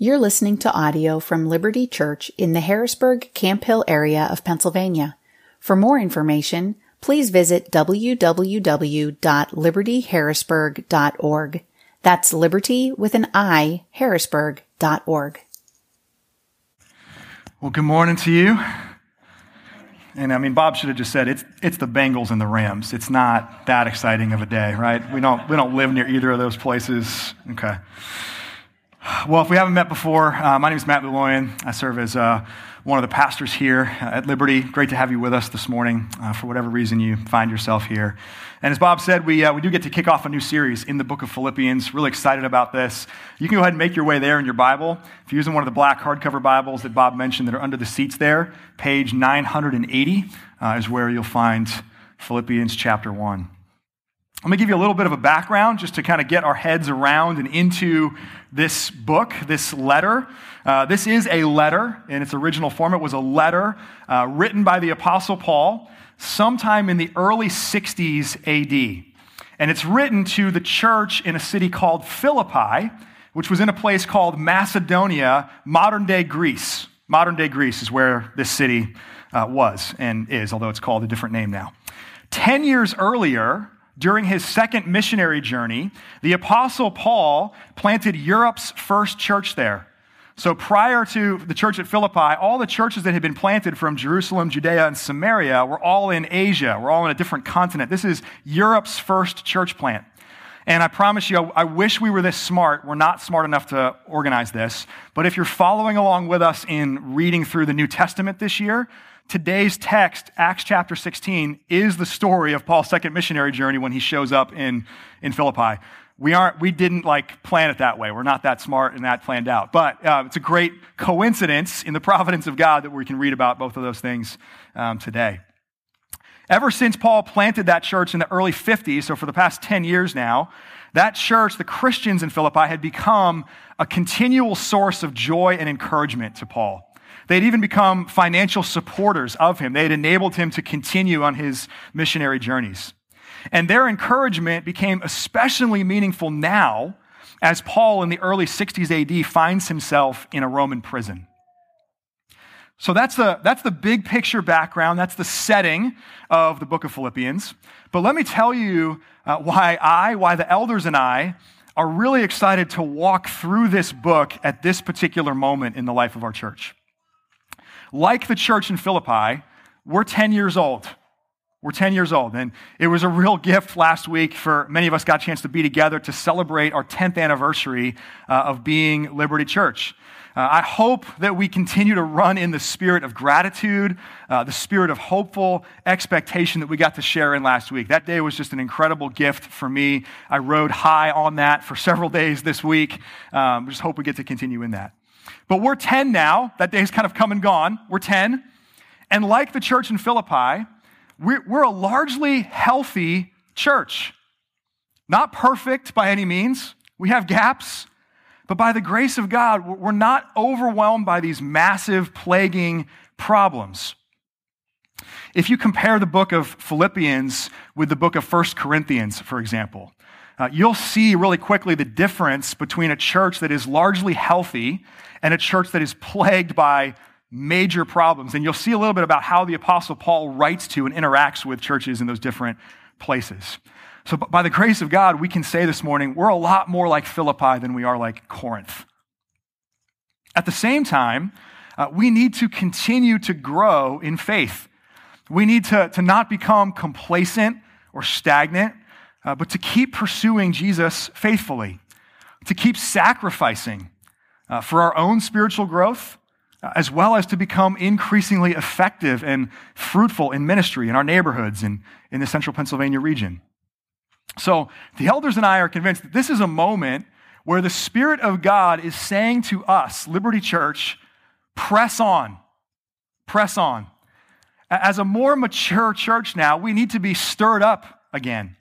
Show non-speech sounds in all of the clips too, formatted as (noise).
You're listening to audio from Liberty Church in the Harrisburg Camp Hill area of Pennsylvania. For more information, please visit www.libertyharrisburg.org. That's liberty with an I, harrisburg.org. Well, good morning to you. And I mean, Bob should have just said it's, it's the Bengals and the Rams. It's not that exciting of a day, right? We don't, we don't live near either of those places. Okay. Well, if we haven't met before, uh, my name is Matt Luloyan. I serve as uh, one of the pastors here at Liberty. Great to have you with us this morning uh, for whatever reason you find yourself here. And as Bob said, we, uh, we do get to kick off a new series in the book of Philippians. Really excited about this. You can go ahead and make your way there in your Bible. If you're using one of the black hardcover Bibles that Bob mentioned that are under the seats there, page 980 uh, is where you'll find Philippians chapter 1. Let me give you a little bit of a background just to kind of get our heads around and into this book, this letter. Uh, this is a letter in its original form. It was a letter uh, written by the Apostle Paul sometime in the early 60s AD. And it's written to the church in a city called Philippi, which was in a place called Macedonia, modern day Greece. Modern day Greece is where this city uh, was and is, although it's called a different name now. Ten years earlier, during his second missionary journey, the Apostle Paul planted Europe's first church there. So prior to the church at Philippi, all the churches that had been planted from Jerusalem, Judea, and Samaria were all in Asia. We're all in a different continent. This is Europe's first church plant. And I promise you, I wish we were this smart. We're not smart enough to organize this. But if you're following along with us in reading through the New Testament this year, today's text, Acts chapter 16, is the story of Paul's second missionary journey when he shows up in, in Philippi. We aren't, we didn't like plan it that way. We're not that smart and that planned out. But uh, it's a great coincidence in the (laughs) providence of God that we can read about both of those things um, today. Ever since Paul planted that church in the early 50s, so for the past 10 years now, that church, the Christians in Philippi, had become a continual source of joy and encouragement to Paul. They'd even become financial supporters of him. They had enabled him to continue on his missionary journeys. And their encouragement became especially meaningful now as Paul in the early 60s AD finds himself in a Roman prison. So that's the, that's the big picture background. That's the setting of the book of Philippians. But let me tell you uh, why I, why the elders and I are really excited to walk through this book at this particular moment in the life of our church. Like the church in Philippi, we're 10 years old. We're 10 years old. And it was a real gift last week for many of us got a chance to be together to celebrate our 10th anniversary uh, of being Liberty Church. Uh, I hope that we continue to run in the spirit of gratitude, uh, the spirit of hopeful expectation that we got to share in last week. That day was just an incredible gift for me. I rode high on that for several days this week. Um, just hope we get to continue in that. But we're 10 now. That day's kind of come and gone. We're 10. And like the church in Philippi, we're, we're a largely healthy church. Not perfect by any means. We have gaps. But by the grace of God, we're not overwhelmed by these massive, plaguing problems. If you compare the book of Philippians with the book of First Corinthians, for example, uh, you'll see really quickly the difference between a church that is largely healthy and a church that is plagued by major problems. And you'll see a little bit about how the Apostle Paul writes to and interacts with churches in those different places. So, by the grace of God, we can say this morning we're a lot more like Philippi than we are like Corinth. At the same time, uh, we need to continue to grow in faith. We need to, to not become complacent or stagnant, uh, but to keep pursuing Jesus faithfully, to keep sacrificing uh, for our own spiritual growth as well as to become increasingly effective and fruitful in ministry in our neighborhoods and in the central Pennsylvania region. So, the elders and I are convinced that this is a moment where the Spirit of God is saying to us, Liberty Church, press on, press on. As a more mature church now, we need to be stirred up again.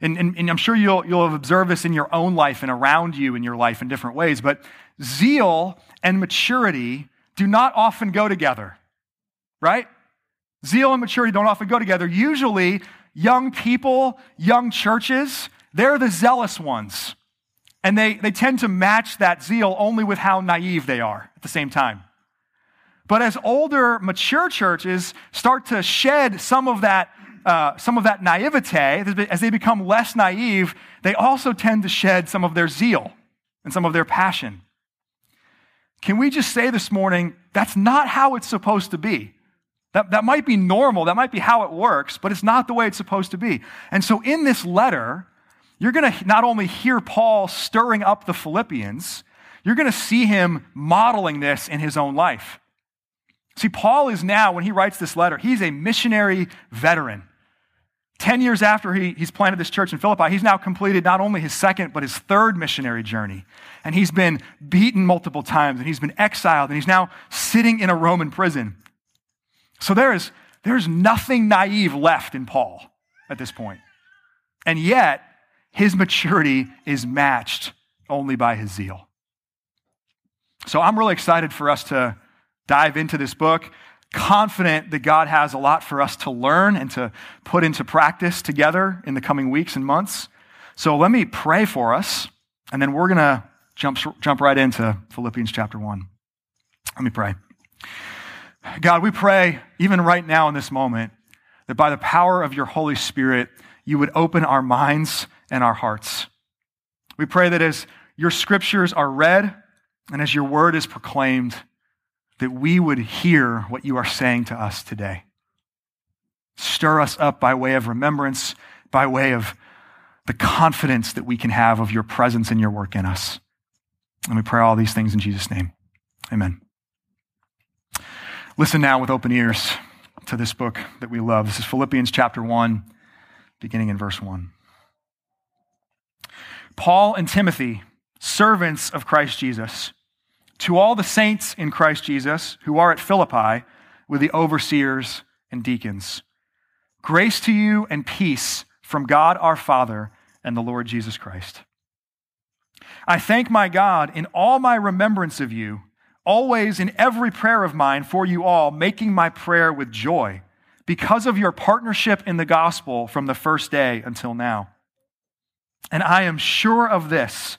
And, and, and, I'm sure you'll, you'll have observed this in your own life and around you in your life in different ways, but zeal and maturity do not often go together, right? Zeal and maturity don't often go together. Usually, young people, young churches, they're the zealous ones. And they, they tend to match that zeal only with how naive they are at the same time. But as older, mature churches start to shed some of that, uh, some of that naivete, as they become less naive, they also tend to shed some of their zeal and some of their passion. Can we just say this morning, that's not how it's supposed to be? That, that might be normal, that might be how it works, but it's not the way it's supposed to be. And so in this letter, you're going to not only hear Paul stirring up the Philippians, you're going to see him modeling this in his own life. See, Paul is now, when he writes this letter, he's a missionary veteran. Ten years after he, he's planted this church in Philippi, he's now completed not only his second, but his third missionary journey. And he's been beaten multiple times, and he's been exiled, and he's now sitting in a Roman prison. So there is, there's nothing naive left in Paul at this point. And yet, his maturity is matched only by his zeal. So I'm really excited for us to dive into this book, confident that God has a lot for us to learn and to put into practice together in the coming weeks and months. So let me pray for us, and then we're going to jump, jump right into Philippians chapter 1. Let me pray. God, we pray, even right now in this moment, that by the power of your Holy Spirit, you would open our minds and our hearts. We pray that as your scriptures are read and as your word is proclaimed, that we would hear what you are saying to us today. Stir us up by way of remembrance, by way of the confidence that we can have of your presence and your work in us. And we pray all these things in Jesus' name. Amen. Listen now with open ears to this book that we love. This is Philippians chapter 1, beginning in verse 1. Paul and Timothy, servants of Christ Jesus, to all the saints in Christ Jesus who are at Philippi with the overseers and deacons. Grace to you and peace from God our Father and the Lord Jesus Christ. I thank my God in all my remembrance of you, always in every prayer of mine for you all, making my prayer with joy because of your partnership in the gospel from the first day until now and I am sure of this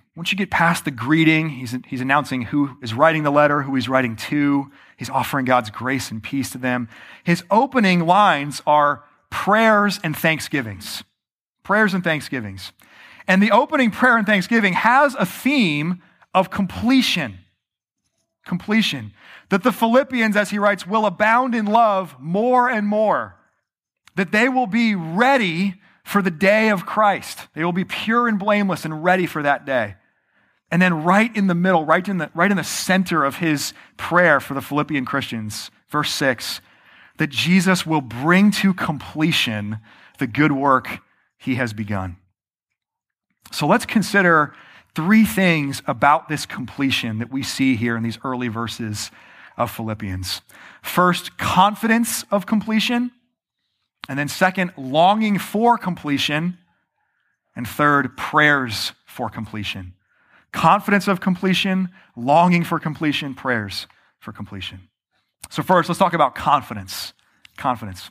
once you get past the greeting, he's, he's announcing who is writing the letter, who he's writing to. He's offering God's grace and peace to them. His opening lines are prayers and thanksgivings. Prayers and thanksgivings. And the opening prayer and thanksgiving has a theme of completion. Completion. That the Philippians, as he writes, will abound in love more and more. That they will be ready for the day of Christ. They will be pure and blameless and ready for that day. And then right in the middle, right in the, right in the center of his prayer for the Philippian Christians, verse 6, that Jesus will bring to completion the good work he has begun. So let's consider three things about this completion that we see here in these early verses of Philippians. First, confidence of completion. And then, second, longing for completion. And third, prayers for completion confidence of completion, longing for completion, prayers for completion. So, first, let's talk about confidence. Confidence.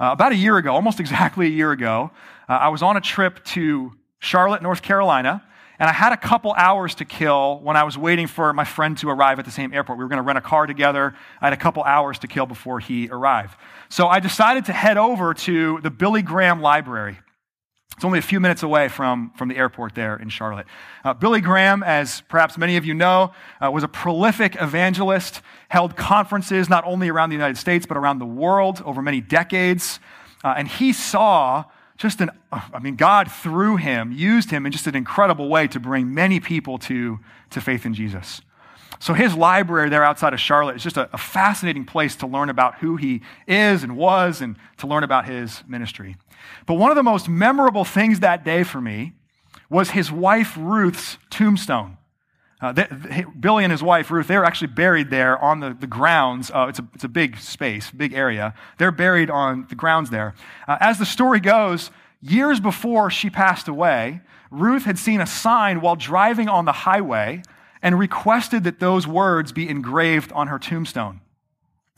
Uh, about a year ago, almost (laughs) exactly a year ago, uh, I was on a trip to Charlotte, North Carolina, and I had a couple hours to kill when I was waiting for my friend to arrive at the same airport. We were going to rent a car together. I had a couple hours to kill before he arrived. So I decided to head over to the Billy Graham Library It's only a few minutes away from, from the airport there in Charlotte. Uh, Billy Graham, as perhaps many of you know, uh, was a prolific evangelist, held conferences not only around the United States, but around the world over many decades. Uh, and he saw just an, I mean, God through him used him in just an incredible way to bring many people to, to faith in Jesus. So his library there outside of Charlotte is just a, a, fascinating place to learn about who he is and was and to learn about his ministry. But one of the most memorable things that day for me was his wife Ruth's tombstone. Uh, they, Billy and his wife Ruth, they're actually buried there on the, the grounds. Uh, it's, a, it's a big space, big area. They're buried on the grounds there. Uh, as the story goes, years before she passed away, Ruth had seen a sign while driving on the highway and requested that those words be engraved on her tombstone.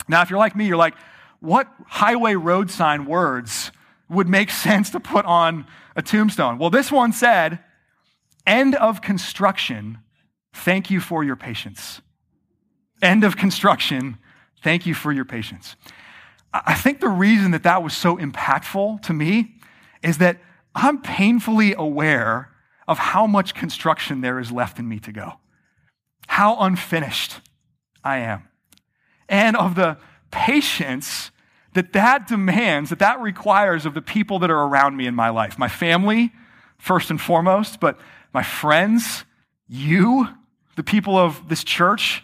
Now, if you're like me, you're like, what highway road sign words would make (laughs) sense to put on a tombstone? Well, this one said, End of construction. Thank you for your patience. End of construction. Thank you for your patience. I think the reason that that was so impactful to me is that I'm painfully aware of how much construction there is left in me to go how unfinished I am, and of the patience that that demands, that that requires of the people that are around me in my life. My family, first and foremost, but my friends, you, the people of this church.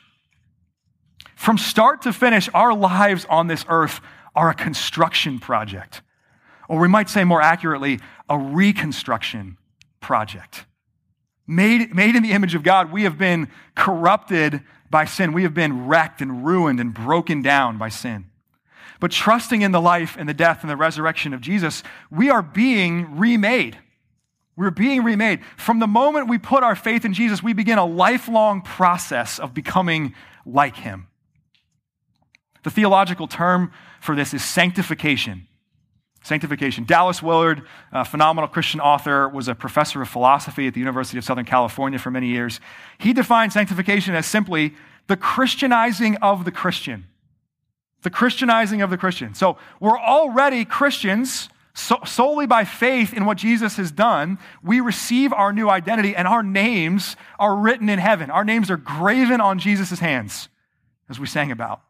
From start to finish, our lives on this earth are a construction project. Or we might say more accurately, a reconstruction project. Made, made in the image of God, we have been corrupted by sin. We have been wrecked and ruined and broken down by sin. But trusting in the life and the death and the resurrection of Jesus, we are being remade. We're being remade. From the moment we put our faith in Jesus, we begin a lifelong process of becoming like him. The theological term for this is sanctification. Sanctification. Dallas Willard, a phenomenal Christian author, was a professor of philosophy at the University of Southern California for many years. He defined sanctification as simply the Christianizing of the Christian. The Christianizing of the Christian. So we're already Christians so, solely by faith in what Jesus has done. We receive our new identity, and our names are written in heaven. Our names are graven on Jesus' hands, as we sang about.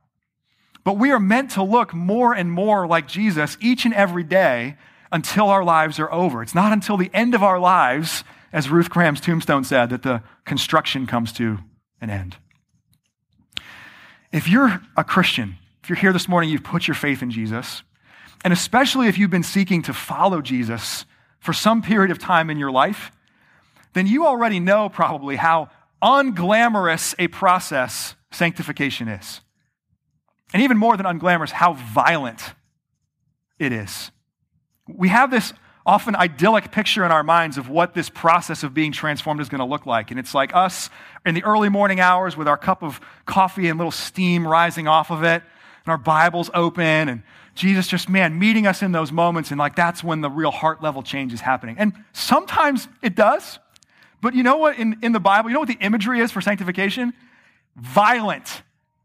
But we are meant to look more and more like Jesus each and every day until our lives are over. It's not until the end of our lives, as Ruth Graham's tombstone said, that the construction comes to an end. If you're a Christian, if you're here this morning, you've put your faith in Jesus, and especially if you've been seeking to follow Jesus for some period of time in your life, then you already know probably how unglamorous a process sanctification is. And even more than unglamorous, how violent it is. We have this often idyllic picture in our minds of what this process of being transformed is going to look like. And it's like us in the early morning hours with our cup of coffee and little steam rising off of it, and our Bibles open, and Jesus just, man, meeting us in those moments. And like that's when the real heart level change is happening. And sometimes it does. But you know what in, in the Bible, you know what the imagery is for sanctification? Violent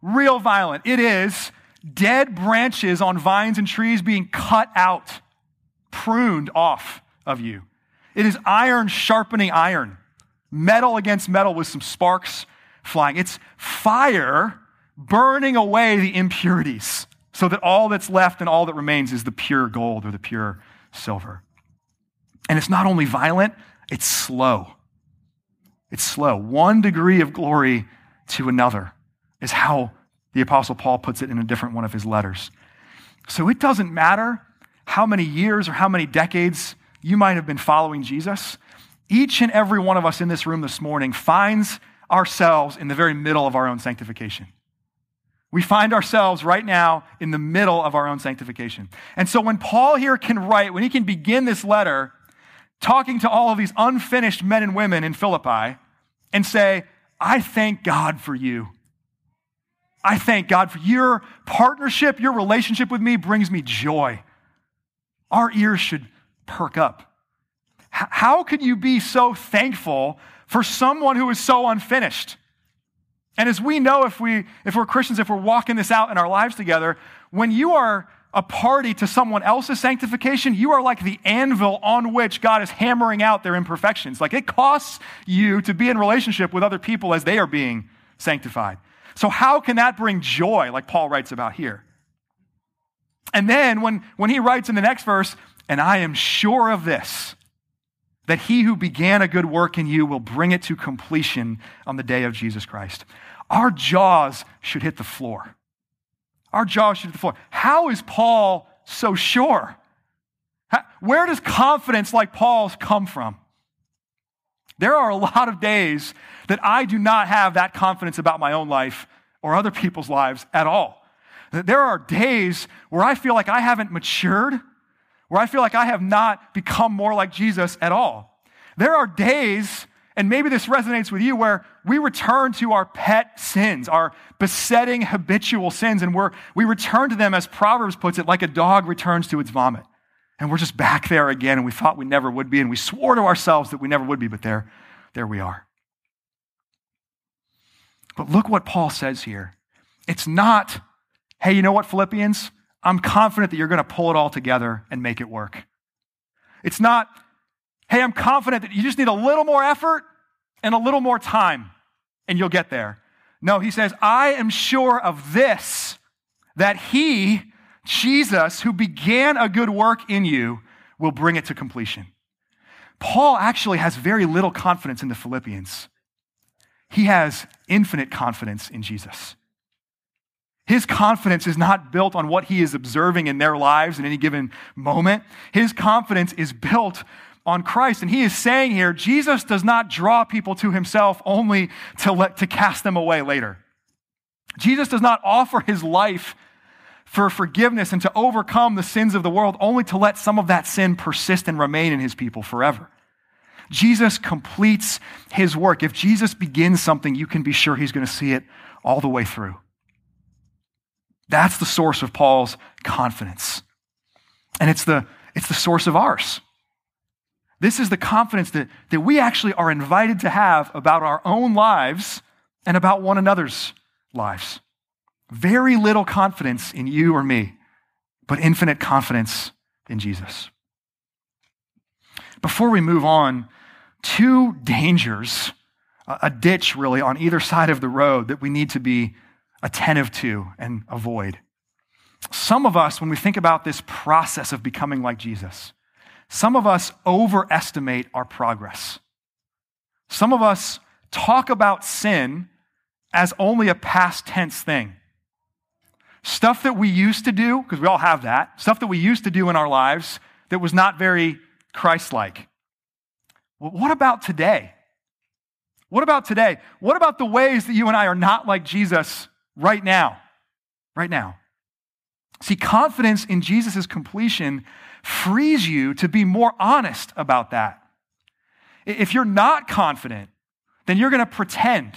real violent. It is dead branches on vines and trees being cut out, pruned off of you. It is iron sharpening iron, metal against metal with some sparks flying. It's fire burning away the impurities so that all that's left and all that remains is the pure gold or the pure silver. And it's not only violent, it's slow. It's slow. One degree of glory to another is how the Apostle Paul puts it in a different one of his letters. So it doesn't matter how many years or how many decades you might have been following Jesus. Each and every one of us in this room this morning finds ourselves in the very middle of our own sanctification. We find ourselves right now in the middle of our own sanctification. And so when Paul here can write, when he can begin this letter talking to all of these unfinished men and women in Philippi and say, I thank God for you. I thank God for your partnership, your relationship with me brings me joy. Our ears should perk up. H- how can you be so thankful for someone who is so unfinished? And as we know, if, we, if we're Christians, if we're walking this out in our lives together, when you are a party to someone else's sanctification, you are like the anvil on which God is hammering out their imperfections. Like it costs you to be in relationship with other people as they are being sanctified. So, how can that bring joy, like Paul writes about here? And then when, when he writes in the next verse, and I am sure of this, that he who began a good work in you will bring it to completion on the day of Jesus Christ. Our jaws should hit the floor. Our jaws should hit the floor. How is Paul so sure? where does confidence like Paul's come from? There are a lot of days that I do not have that confidence about my own life or other people's lives at all. That there are days where I feel like I haven't matured where I feel like I have not become more like Jesus at all. There are days, and maybe this resonates with you, where we return to our pet sins, our besetting habitual sins, and we're, we return to them, as Proverbs puts it, like a dog returns to its vomit. And we're just back there again, and we thought we never would be, and we swore to ourselves that we never would be, but there, there we are. But look what Paul says here. It's not, hey, you know what, Philippians? I'm confident that you're going to pull it all together and make it work. It's not, hey, I'm confident that you just need a little more effort and a little more time and you'll get there. No, he says, I am sure of this, that he, Jesus, who began a good work in you, will bring it to completion. Paul actually has very little confidence in the Philippians. He has infinite confidence in Jesus. His confidence is not built on what he is observing in their lives in any given moment. His confidence is built on Christ. And he is saying here, Jesus does not draw people to himself only to, let, to cast them away later. Jesus does not offer his life for forgiveness and to overcome the sins of the world only to let some of that sin persist and remain in his people forever. Jesus completes his work. If Jesus begins something, you can be sure he's going to see it all the way through. That's the source of Paul's confidence. And it's the, it's the source of ours. This is the confidence that, that we actually are invited to have about our own lives and about one another's lives. Very little confidence in you or me, but infinite confidence in Jesus. Before we move on, two dangers, a ditch really on either side of the road that we need to be attentive to and avoid. Some of us, when we think about this process of becoming like Jesus, some of us overestimate our progress. Some of us talk about sin as only a past tense thing. Stuff that we used to do, because we all have that, stuff that we used to do in our lives that was not very Christ like. What about today? What about today? What about the ways that you and I are not like Jesus right now. Right now. See, confidence in Jesus' completion frees you to be more honest about that. If you're not confident, then you're going to pretend.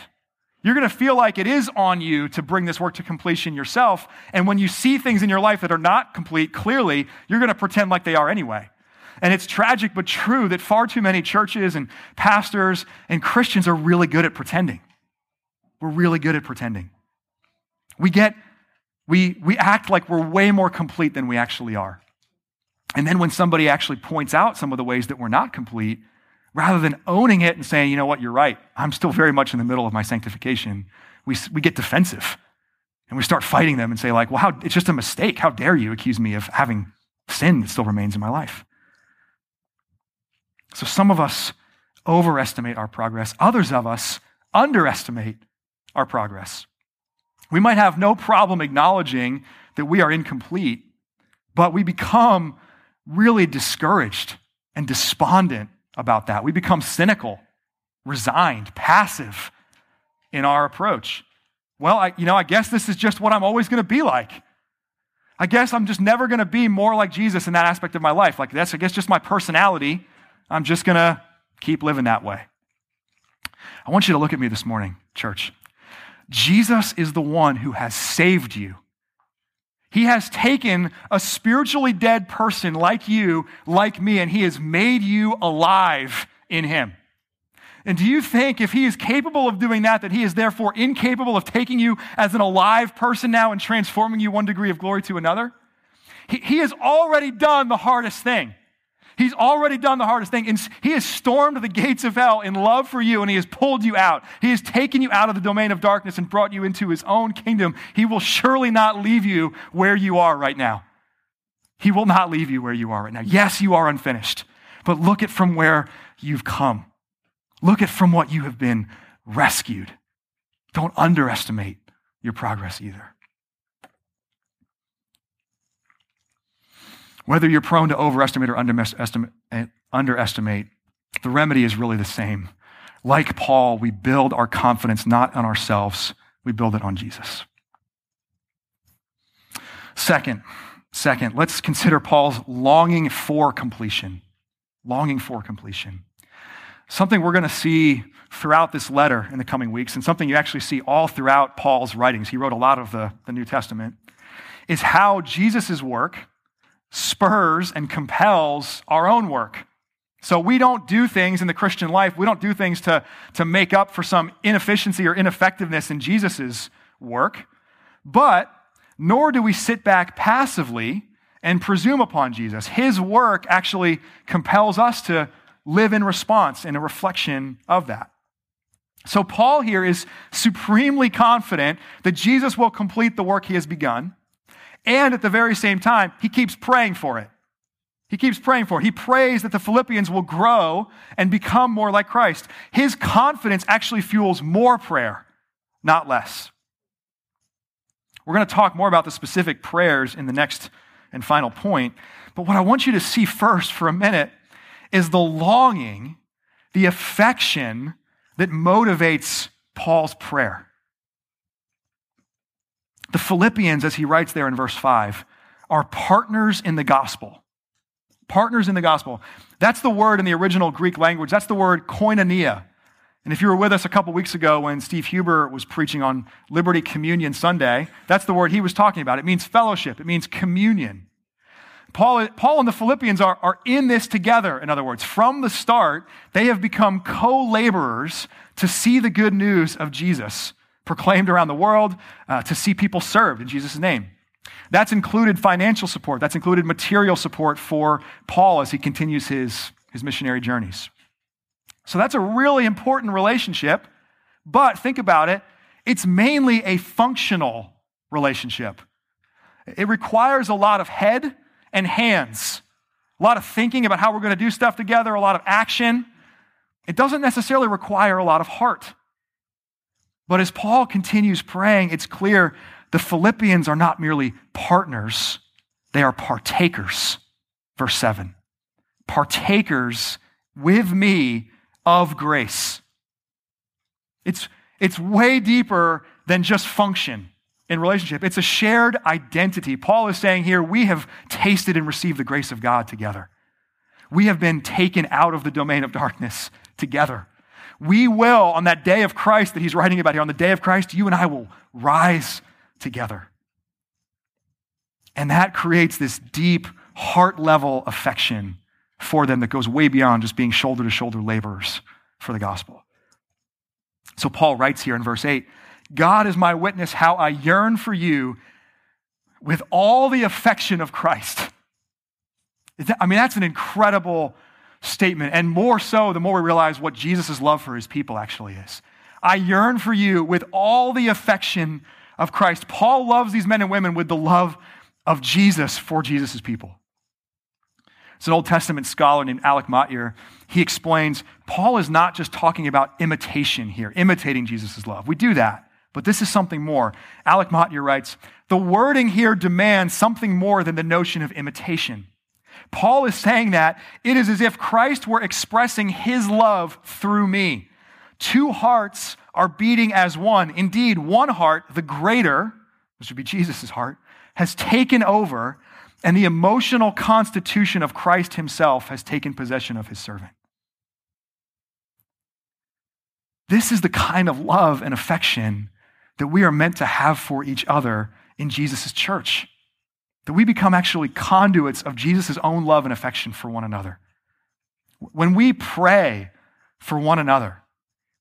You're going to feel like it is on you to bring this work to completion yourself. And when you see things in your life that are not complete, clearly, you're going to pretend like they are anyway. And it's tragic but true that far too many churches and pastors and Christians are really good at pretending. We're really good at pretending. We get, we, we act like we're way more complete than we actually are. And then when somebody actually points out some of the ways that we're not complete, rather than owning it and saying, you know what, you're right, I'm still very much in the middle of my sanctification, we, we get defensive. And we start fighting them and say, like, well, how, it's just a mistake. How dare you accuse me of having sin that still remains in my life? So some of us overestimate our progress, others of us underestimate our progress. We might have no problem acknowledging that we are incomplete, but we become really discouraged and despondent about that. We become cynical, resigned, passive in our approach. Well, I, you know, I guess this is just what I'm always going to be like. I guess I'm just never going to be more like Jesus in that aspect of my life. Like that's, I guess, just my personality. I'm just going to keep living that way. I want you to look at me this morning, church. Jesus is the one who has saved you. He has taken a spiritually dead person like you, like me, and he has made you alive in him. And do you think if he is capable of doing that, that he is therefore incapable of taking you as an alive person now and transforming you one degree of glory to another? He, he has already done the hardest thing. He's already done the hardest thing. And he has stormed the gates of hell in love for you, and he has pulled you out. He has taken you out of the domain of darkness and brought you into his own kingdom. He will surely not leave you where you are right now. He will not leave you where you are right now. Yes, you are unfinished, but look at from where you've come. Look at from what you have been rescued. Don't underestimate your progress either. Whether you're prone to overestimate or underestimate, eh, underestimate, the remedy is really the same. Like Paul, we build our confidence not on ourselves, we build it on Jesus. Second, second, let's consider Paul's longing for completion. Longing for completion. Something we're going to see throughout this letter in the coming weeks, and something you actually see all throughout Paul's writings. He wrote a lot of the, the New Testament, is how Jesus' work spurs and compels our own work. So we don't do things in the Christian life, we don't do things to, to make up for some inefficiency or ineffectiveness in Jesus' work, but nor do we sit back passively and presume upon Jesus. His work actually compels us to live in response and a reflection of that. So, Paul here is supremely confident that Jesus will complete the work he has begun. And at the very same time, he keeps praying for it. He keeps praying for it. He prays that the Philippians will grow and become more like Christ. His confidence actually fuels more prayer, not less. We're going to talk more about the specific prayers in the next and final point. But what I want you to see first for a minute is the longing, the affection that motivates Paul's prayer. The Philippians, as he writes there in verse 5, are partners in the gospel. Partners in the gospel. That's the word in the original Greek language. That's the word koinonia. And if you were with us a couple weeks ago when Steve Huber was preaching on Liberty Communion Sunday, that's the word he was talking about. It means fellowship, it means communion. Paul, Paul and the Philippians are, are in this together, in other words. From the start, they have become co laborers to see the good news of Jesus proclaimed around the world, uh, to see people served in Jesus' name. That's included financial support, that's included material support for Paul as he continues his, his missionary journeys. So that's a really important relationship, but think about it, it's mainly a functional relationship. It requires a lot of head and hands, a lot of thinking about how we're going to do stuff together, a lot of action. It doesn't necessarily require a lot of heart. But as Paul continues praying, it's clear the Philippians are not merely partners, they are partakers. Verse 7 partakers with me of grace. It's, it's way deeper than just function in relationship. It's a shared identity. Paul is saying here, we have tasted and received the grace of God together. We have been taken out of the domain of darkness together. We will, on that day of Christ that he's writing about here, on the day of Christ, you and I will rise together. And that creates this deep, heart level affection for them that goes way beyond just being shoulder to shoulder laborers for the gospel. So Paul writes here in verse 8 God is my witness how I yearn for you with all the affection of Christ. I mean, that's an incredible statement. And more so, the more we realize what Jesus' love for his people actually is. I yearn for you with all the affection of Christ. Paul loves these men and women with the love of Jesus for Jesus' people. It's an Old Testament scholar named Alec Motyer. He explains Paul is not just talking about imitation here, imitating Jesus' love. We do that. But this is something more. Alec Motyer writes The wording here demands something more than the notion of imitation. Paul is saying that it is as if Christ were expressing his love through me. Two hearts are beating as one. Indeed, one heart, the greater, which would be Jesus' heart, has taken over, and the emotional constitution of Christ himself has taken possession of his servant. This is the kind of love and affection that we are meant to have for each other in Jesus' church. That we become actually conduits of Jesus' own love and affection for one another. When we pray for one another,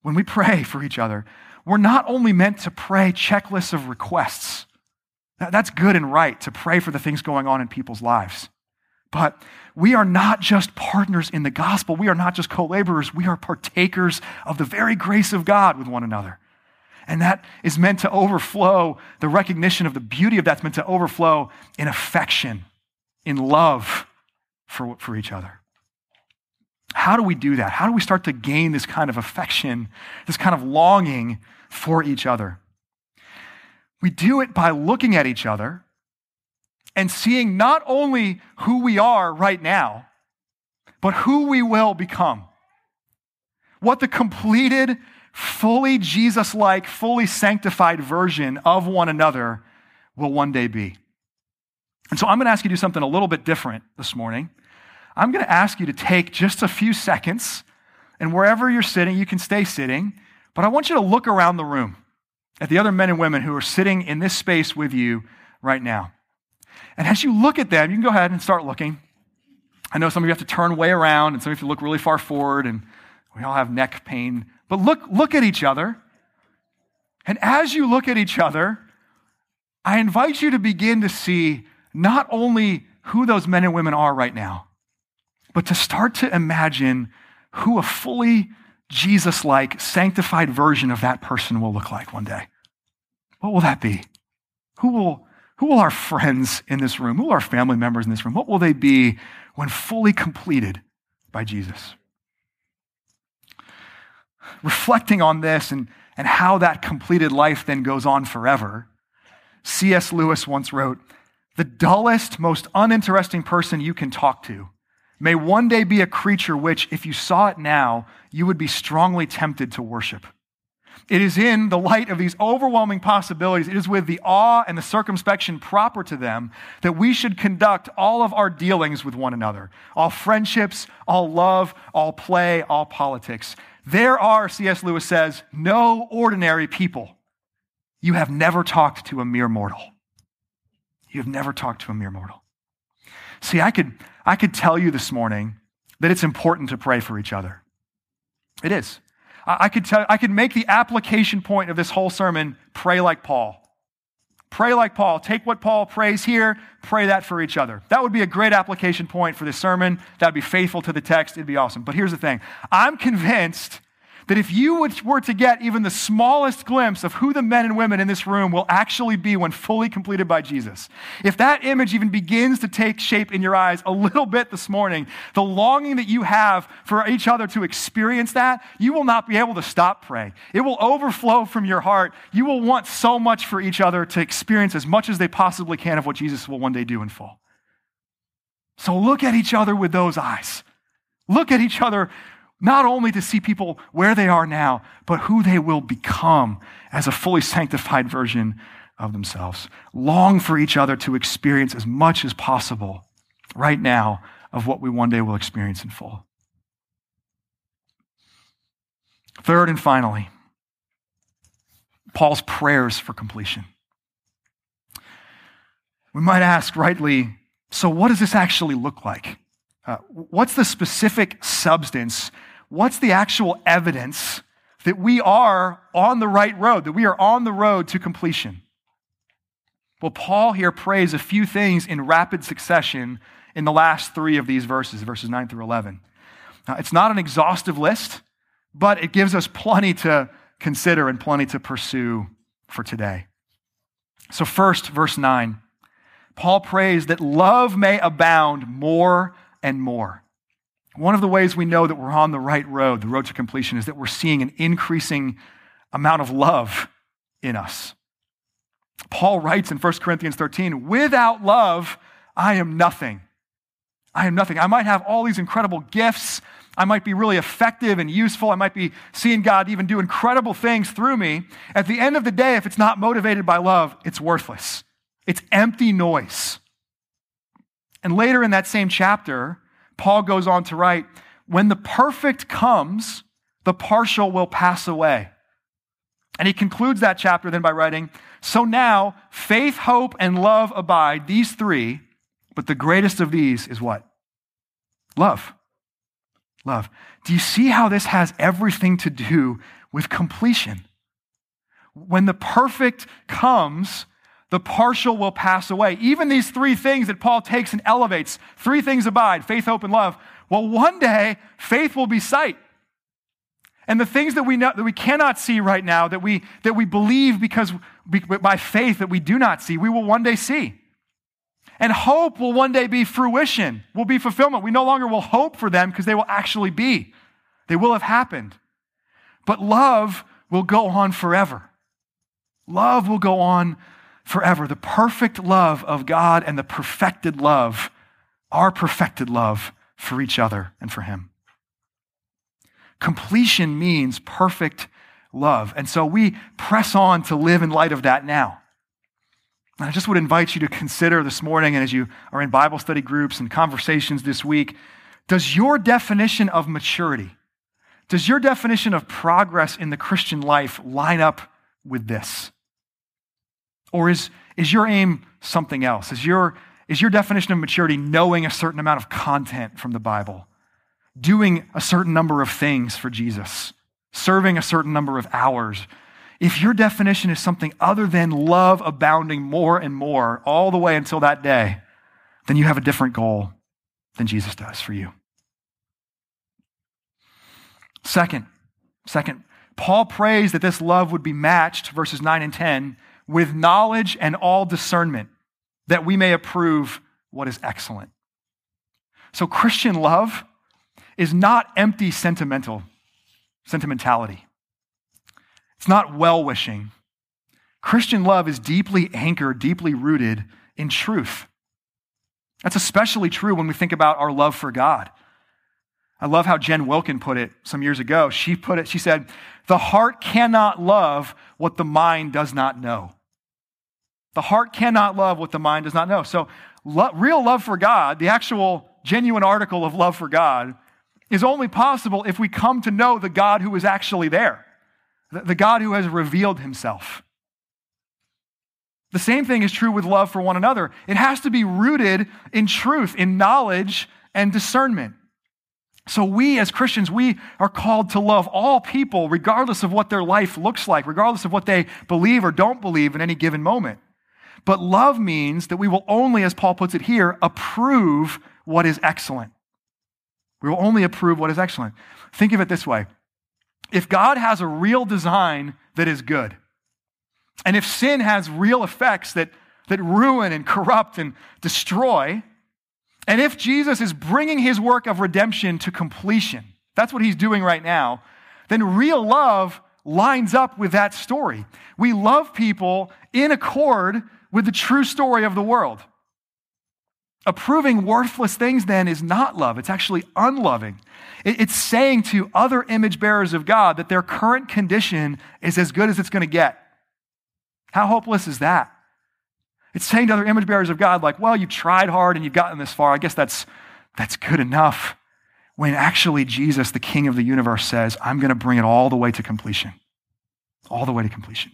when we pray for each other, we're not only meant to pray checklists of requests. That's good and right to pray for the things going on in people's lives. But we are not just partners in the gospel. We are not just co laborers. We are partakers of the very grace of God with one another. And that is meant to overflow, the recognition of the beauty of that's meant to overflow in affection, in love for, for each other. How do we do that? How do we start to gain this kind of affection, this kind of longing for each other? We do it by looking at each other and seeing not only who we are right now, but who we will become. What the completed, fully Jesus like, fully sanctified version of one another will one day be. And so I'm going to ask you to do something a little bit different this morning. I'm going to ask you to take just a few seconds, and wherever you're sitting, you can stay sitting, but I want you to look around the room at the other men and women who are sitting in this space with you right now. And as you look at them, you can go ahead and start looking. I know some of you have to turn way around, and some of you look really far forward, and we all have neck pain. But look, look at each other. And as you look at each other, I invite you to begin to see not only who those men and women are right now, but to start to imagine who a fully Jesus like, sanctified version of that person will look like one day. What will that be? Who will, who will our friends in this room, who will our family members in this room, what will they be when fully completed by Jesus? Reflecting on this and, and how that completed life then goes on forever, C.S. Lewis once wrote, The dullest, most uninteresting person you can talk to may one day be a creature which, if you saw it now, you would be strongly tempted to worship. It is in the light of these overwhelming possibilities, it is with the awe and the circumspection proper to them that we should conduct all of our dealings with one another all friendships, all love, all play, all politics. There are, C.S. Lewis says, no ordinary people. You have never talked to a mere mortal. You have never talked to a mere mortal. See, I could, I could tell you this morning that it's important to pray for each other. It is. I could, tell, I could make the application point of this whole sermon pray like Paul. Pray like Paul. Take what Paul prays here, pray that for each other. That would be a great application point for this sermon. That would be faithful to the text. It'd be awesome. But here's the thing I'm convinced that if you were to get even the smallest glimpse of who the men and women in this room will actually be when fully completed by Jesus, if that image even begins to take shape in your eyes a little bit this morning, the longing that you have for each other to experience that, you will not be able to stop praying. It will overflow from your heart. You will want so much for each other to experience as much as they possibly can of what Jesus will one day do in full. So look at each other with those eyes. Look at each other not only to see people where they are now, but who they will become as a fully sanctified version of themselves. Long for each other to experience as much as possible right now of what we one day will experience in full. Third and finally, Paul's prayers for completion. We might ask rightly, so what does this actually look like? Uh, what's the specific substance what's the actual evidence that we are on the right road, that we are on the road to completion? Well, Paul here prays a few things in rapid succession in the last three of these verses, verses 9 through 11. Now, it's not an exhaustive list, but it gives us plenty to consider and plenty to pursue for today. So, first, verse 9, Paul prays that love may abound more and more. One of the ways we know that we're on the right road, the road to completion, is that we're seeing an increasing amount of love in us. Paul writes in 1 Corinthians 13, without love, I am nothing. I am nothing. I might have all these incredible gifts. I might be really effective and useful. I might be seeing God even do incredible things through me. At the end of the day, if it's not motivated by love, it's worthless. It's empty noise. And later in that same chapter, Paul goes on to write, when the perfect comes, the partial will pass away. And he concludes that chapter then by writing, So now faith, hope, and love abide, these three, but the greatest of these is what? Love. Love. Do you see how this has everything to do with completion? When the perfect comes, The partial will pass away. Even these three things that Paul takes and elevates, three things abide faith, hope, and love. Well, one day, faith will be sight. And the things that we, know, that we cannot see right now, that we, that we believe because by faith that we do not see, we will one day see. And hope will one day be fruition, will be fulfillment. We no longer will hope for them because they will actually be. They will have happened. But love will go on forever. Love will go on forever. The perfect love of God and the perfected love, our perfected love for each other and for Him. Completion means perfect love. And so we press on to live in light of that now. And I just would invite you to consider this morning, and as you are in Bible study groups and conversations this week, does your definition of maturity, does your definition of progress in the Christian life line up with this? Or is, is your aim something else? Is your, is your definition of maturity knowing a certain amount of content from the Bible? Doing a certain number of things for Jesus? Serving a certain number of hours? If your definition is something other than love abounding more and more all the way until that day, then you have a different goal than Jesus does for you. Second, second, Paul prays that this love would be matched, verses 9 and 10, with knowledge and all discernment, that we may approve what is excellent. So Christian love is not empty sentimental sentimentality. It's not well wishing. Christian love is deeply anchored, deeply rooted in truth. That's especially true when we think about our love for God. I love how Jen Wilkin put it some years ago. She put it, she said, The heart cannot love what the mind does not know. The heart cannot love what the mind does not know. So, lo- real love for God, the actual genuine article of love for God, is only possible if we come to know the God who is actually there the God who has revealed himself. The same thing is true with love for one another. It has to be rooted in truth, in knowledge and discernment. So, we as Christians, we are called to love all people, regardless of what their life looks like, regardless of what they believe or don't believe in any given moment. But love means that we will only, as Paul puts it here, approve what is excellent. We will only approve what is excellent. Think of it this way if God has a real design that is good, and if sin has real effects that, that ruin and corrupt and destroy, and if Jesus is bringing his work of redemption to completion, that's what he's doing right now, then real love lines up with that story. We love people in accord with the true story of the world. Approving worthless things then is not love, it's actually unloving. It's saying to other image bearers of God that their current condition is as good as it's going to get. How hopeless is that? It's saying to other image bearers of God, like, well, you've tried hard and you've gotten this far. I guess that's, that's good enough. When actually Jesus, the King of the universe, says, I'm going to bring it all the way to completion. All the way to completion.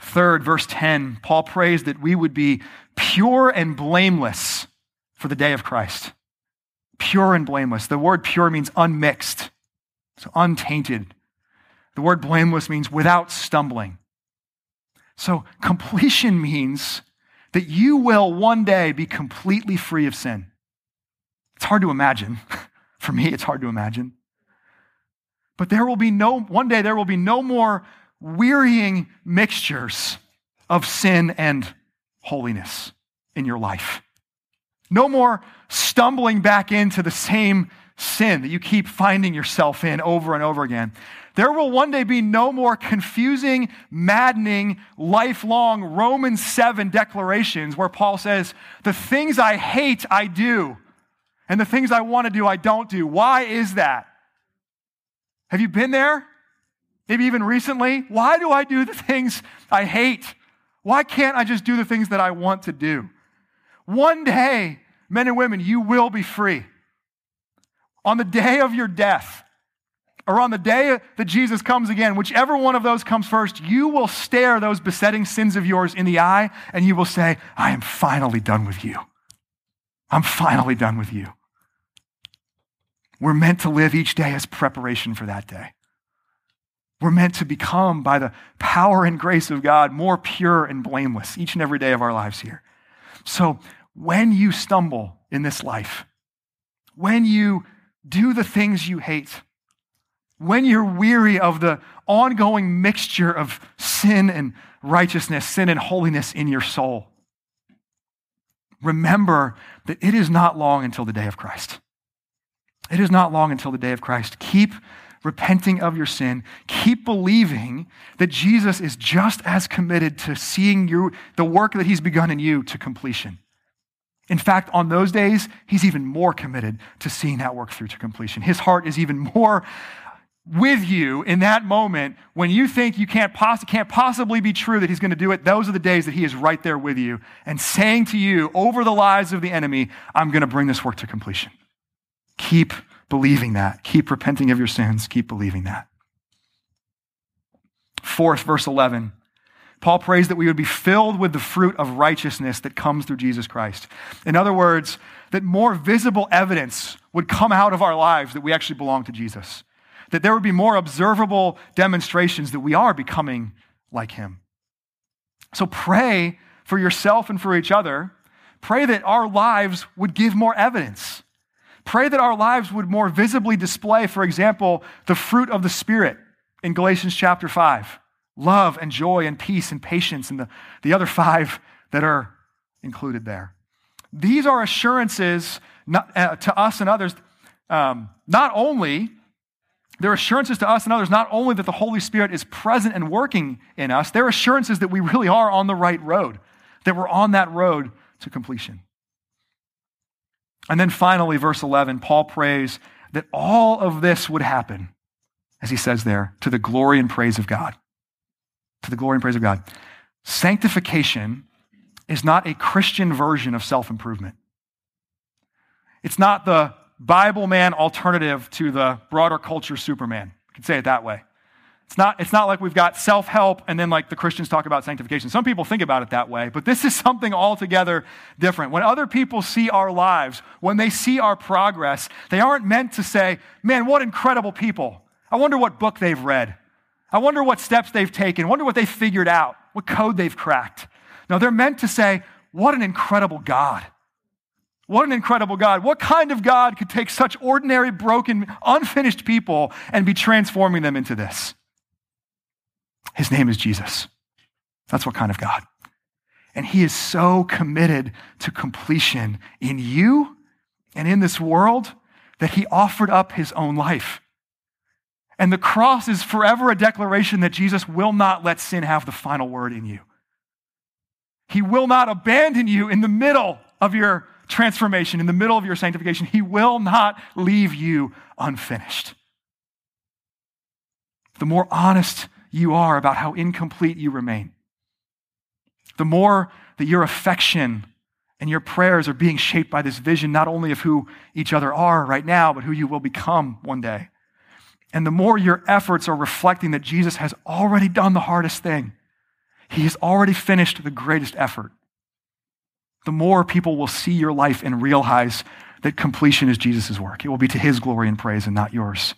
Third, verse 10, Paul prays that we would be pure and blameless for the day of Christ pure and blameless. The word pure means unmixed, so untainted. The word blameless means without stumbling. So completion (laughs) means that you will one day be completely free of sin. It's hard to imagine. (laughs) For me, it's hard to imagine. But there will be no, one day there will be no more wearying mixtures of sin and holiness in your life. No more stumbling back into the same sin that you keep finding yourself in over and over again. There will one day be no more confusing, maddening, lifelong Romans 7 declarations where Paul says, The things I hate, I do, and the things I want to do, I don't do. Why is that? Have you been there? Maybe even recently? Why do I do the (laughs) things I hate? Why can't I just do the things that I want to do? One day, men and women, you will be free. On the day of your death, or on the day that Jesus comes again, whichever one of those comes first, you will stare those besetting sins of yours in the eye and you will say, I am finally done with you. I'm finally done with you. We're meant to live each day as preparation for that day. We're meant to become, by the power and grace of God, more pure and blameless each and every day of our lives here. So when you stumble in this life, when you do the things you hate, when you're weary of the ongoing mixture of sin and righteousness, sin and holiness in your soul, remember that it is not long until the day of Christ. It is not long until the day of Christ. Keep repenting of your sin. Keep believing that Jesus is just as committed to seeing you, the work that he's begun in you to completion. In fact, on those days, he's even more committed to seeing that work through to completion. His heart is even more with you in that moment when you think you can't, poss- can't possibly be true that he's going to do it. Those are the days that he is right there with you and saying to you over the lies of the enemy, I'm going to bring this work to completion. Keep believing that. Keep repenting of your sins. Keep believing that. Fourth, verse 11. Paul prays that we would be filled with the fruit of righteousness that comes through Jesus Christ. In other words, that more visible evidence would come out of our lives that we actually belong to Jesus. That there would be more observable demonstrations that we are becoming like him. So pray for yourself and for each other. Pray that our lives would give more evidence. Pray that our lives would more visibly display, for example, the fruit of the Spirit in Galatians chapter 5 love and joy and peace and patience, and the, the other five that are included there. These are assurances not, uh, to us and others, um, not only, they're assurances to us and others, not only that the Holy Spirit is present and working in us, they're assurances that we really are on the right road, that we're on that road to completion. And then finally, verse 11, Paul prays that all of this would happen, as he says there, to the glory and praise of God to the glory and praise of God. Sanctification is not a Christian version of self improvement. It's not the Bible man alternative to the broader culture Superman. You can say it that way. It's not, it's not like we've got self help and then like the Christians talk about sanctification. Some people think about it that way, but this is (laughs) something altogether different. When other people see our lives, when they see our progress, they aren't meant to say, man, what incredible people. I wonder what book they've read. I wonder what steps they've taken, I wonder what they figured out, what code they've cracked. No, they're meant to say, what an incredible God. What an incredible God. What kind of God could take such ordinary, broken, unfinished people and be transforming them into this? His name is Jesus. That's what kind of God. And he is so committed to completion in you and in this world that he offered up his own life. And the cross is forever a declaration that Jesus will not let sin have the final word in you. He will not abandon you in the middle of your transformation, in the middle of your sanctification. He will not leave you unfinished. The more honest you are about how incomplete you remain, the more that your affection and your prayers are being shaped by this vision, not only of who each other are right now, but who you will become one day. And the more your efforts are reflecting that Jesus has already done the hardest thing, he has already finished the greatest effort, the more people will see your life and realize that completion is Jesus' work. It will be to his glory and praise and not yours.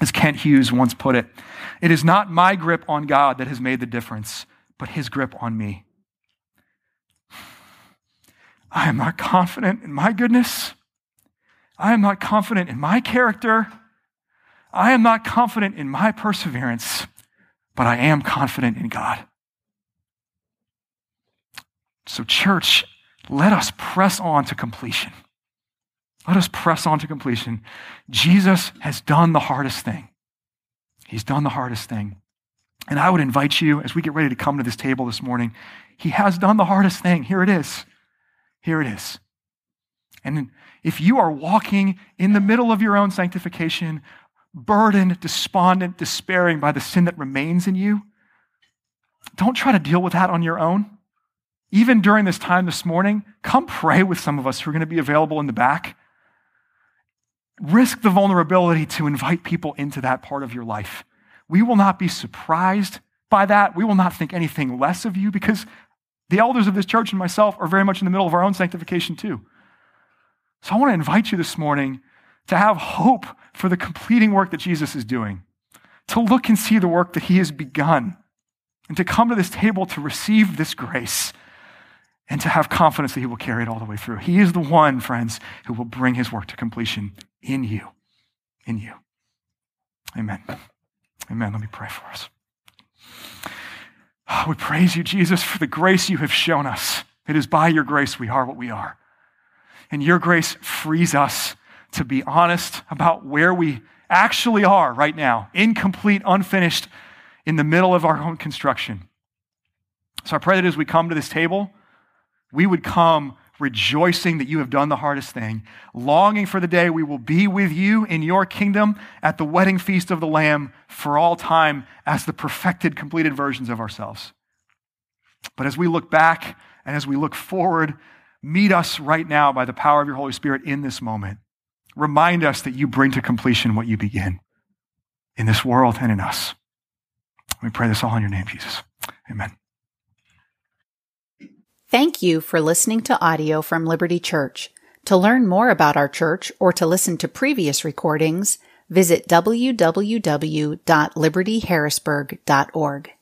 As Kent Hughes once put it, it is not my grip on God that has made the difference, but his grip on me. I am not confident in my goodness. I am not confident in my character. I am not confident in my perseverance, but I am confident in God. So, church, let us press on to completion. Let us press on to completion. Jesus has done the hardest thing. He's done the hardest thing. And I would invite you, as we get ready to come to this table this morning, He has done the hardest thing. Here it is. Here it is. And if you are walking in the middle of your own sanctification, burdened, despondent, despairing by the sin that remains in you, don't try to deal with that on your own. Even during this time this morning, come pray with some of us who are going to be available in the back. Risk the vulnerability to invite people into that part of your life. We will not be surprised by that. We will not think anything less of you because the elders of this church and myself are very much in the middle of our own sanctification too. So I want to invite you this morning to have hope for the completing work that Jesus is doing, to look and see the work that He has begun and to come to this table to receive this grace and to have confidence that He will carry it all the way through. He is the one, friends, who will bring His work to completion in you. In you. Amen. Amen. Let me pray for us. Oh, we praise you, Jesus, for the grace you have shown us. It is by your grace we are what we are. And your grace frees us to be honest about where we actually are right now, incomplete, unfinished, in the middle of our own construction. So I pray that as we come to this table, we would come rejoicing that you have done the hardest thing, longing for the day we will be with you in your kingdom at the wedding feast of the Lamb for all time as the perfected, completed versions of ourselves. But as we look back and as we look forward, meet us right now by the power of your Holy Spirit in this moment. Remind us that you bring to completion what you begin in this world and in us. We pray this all in your name, Jesus. Amen. Thank you for listening to audio from Liberty Church. To learn more about our church or to listen to previous recordings, visit www.libertyharrisburg.org.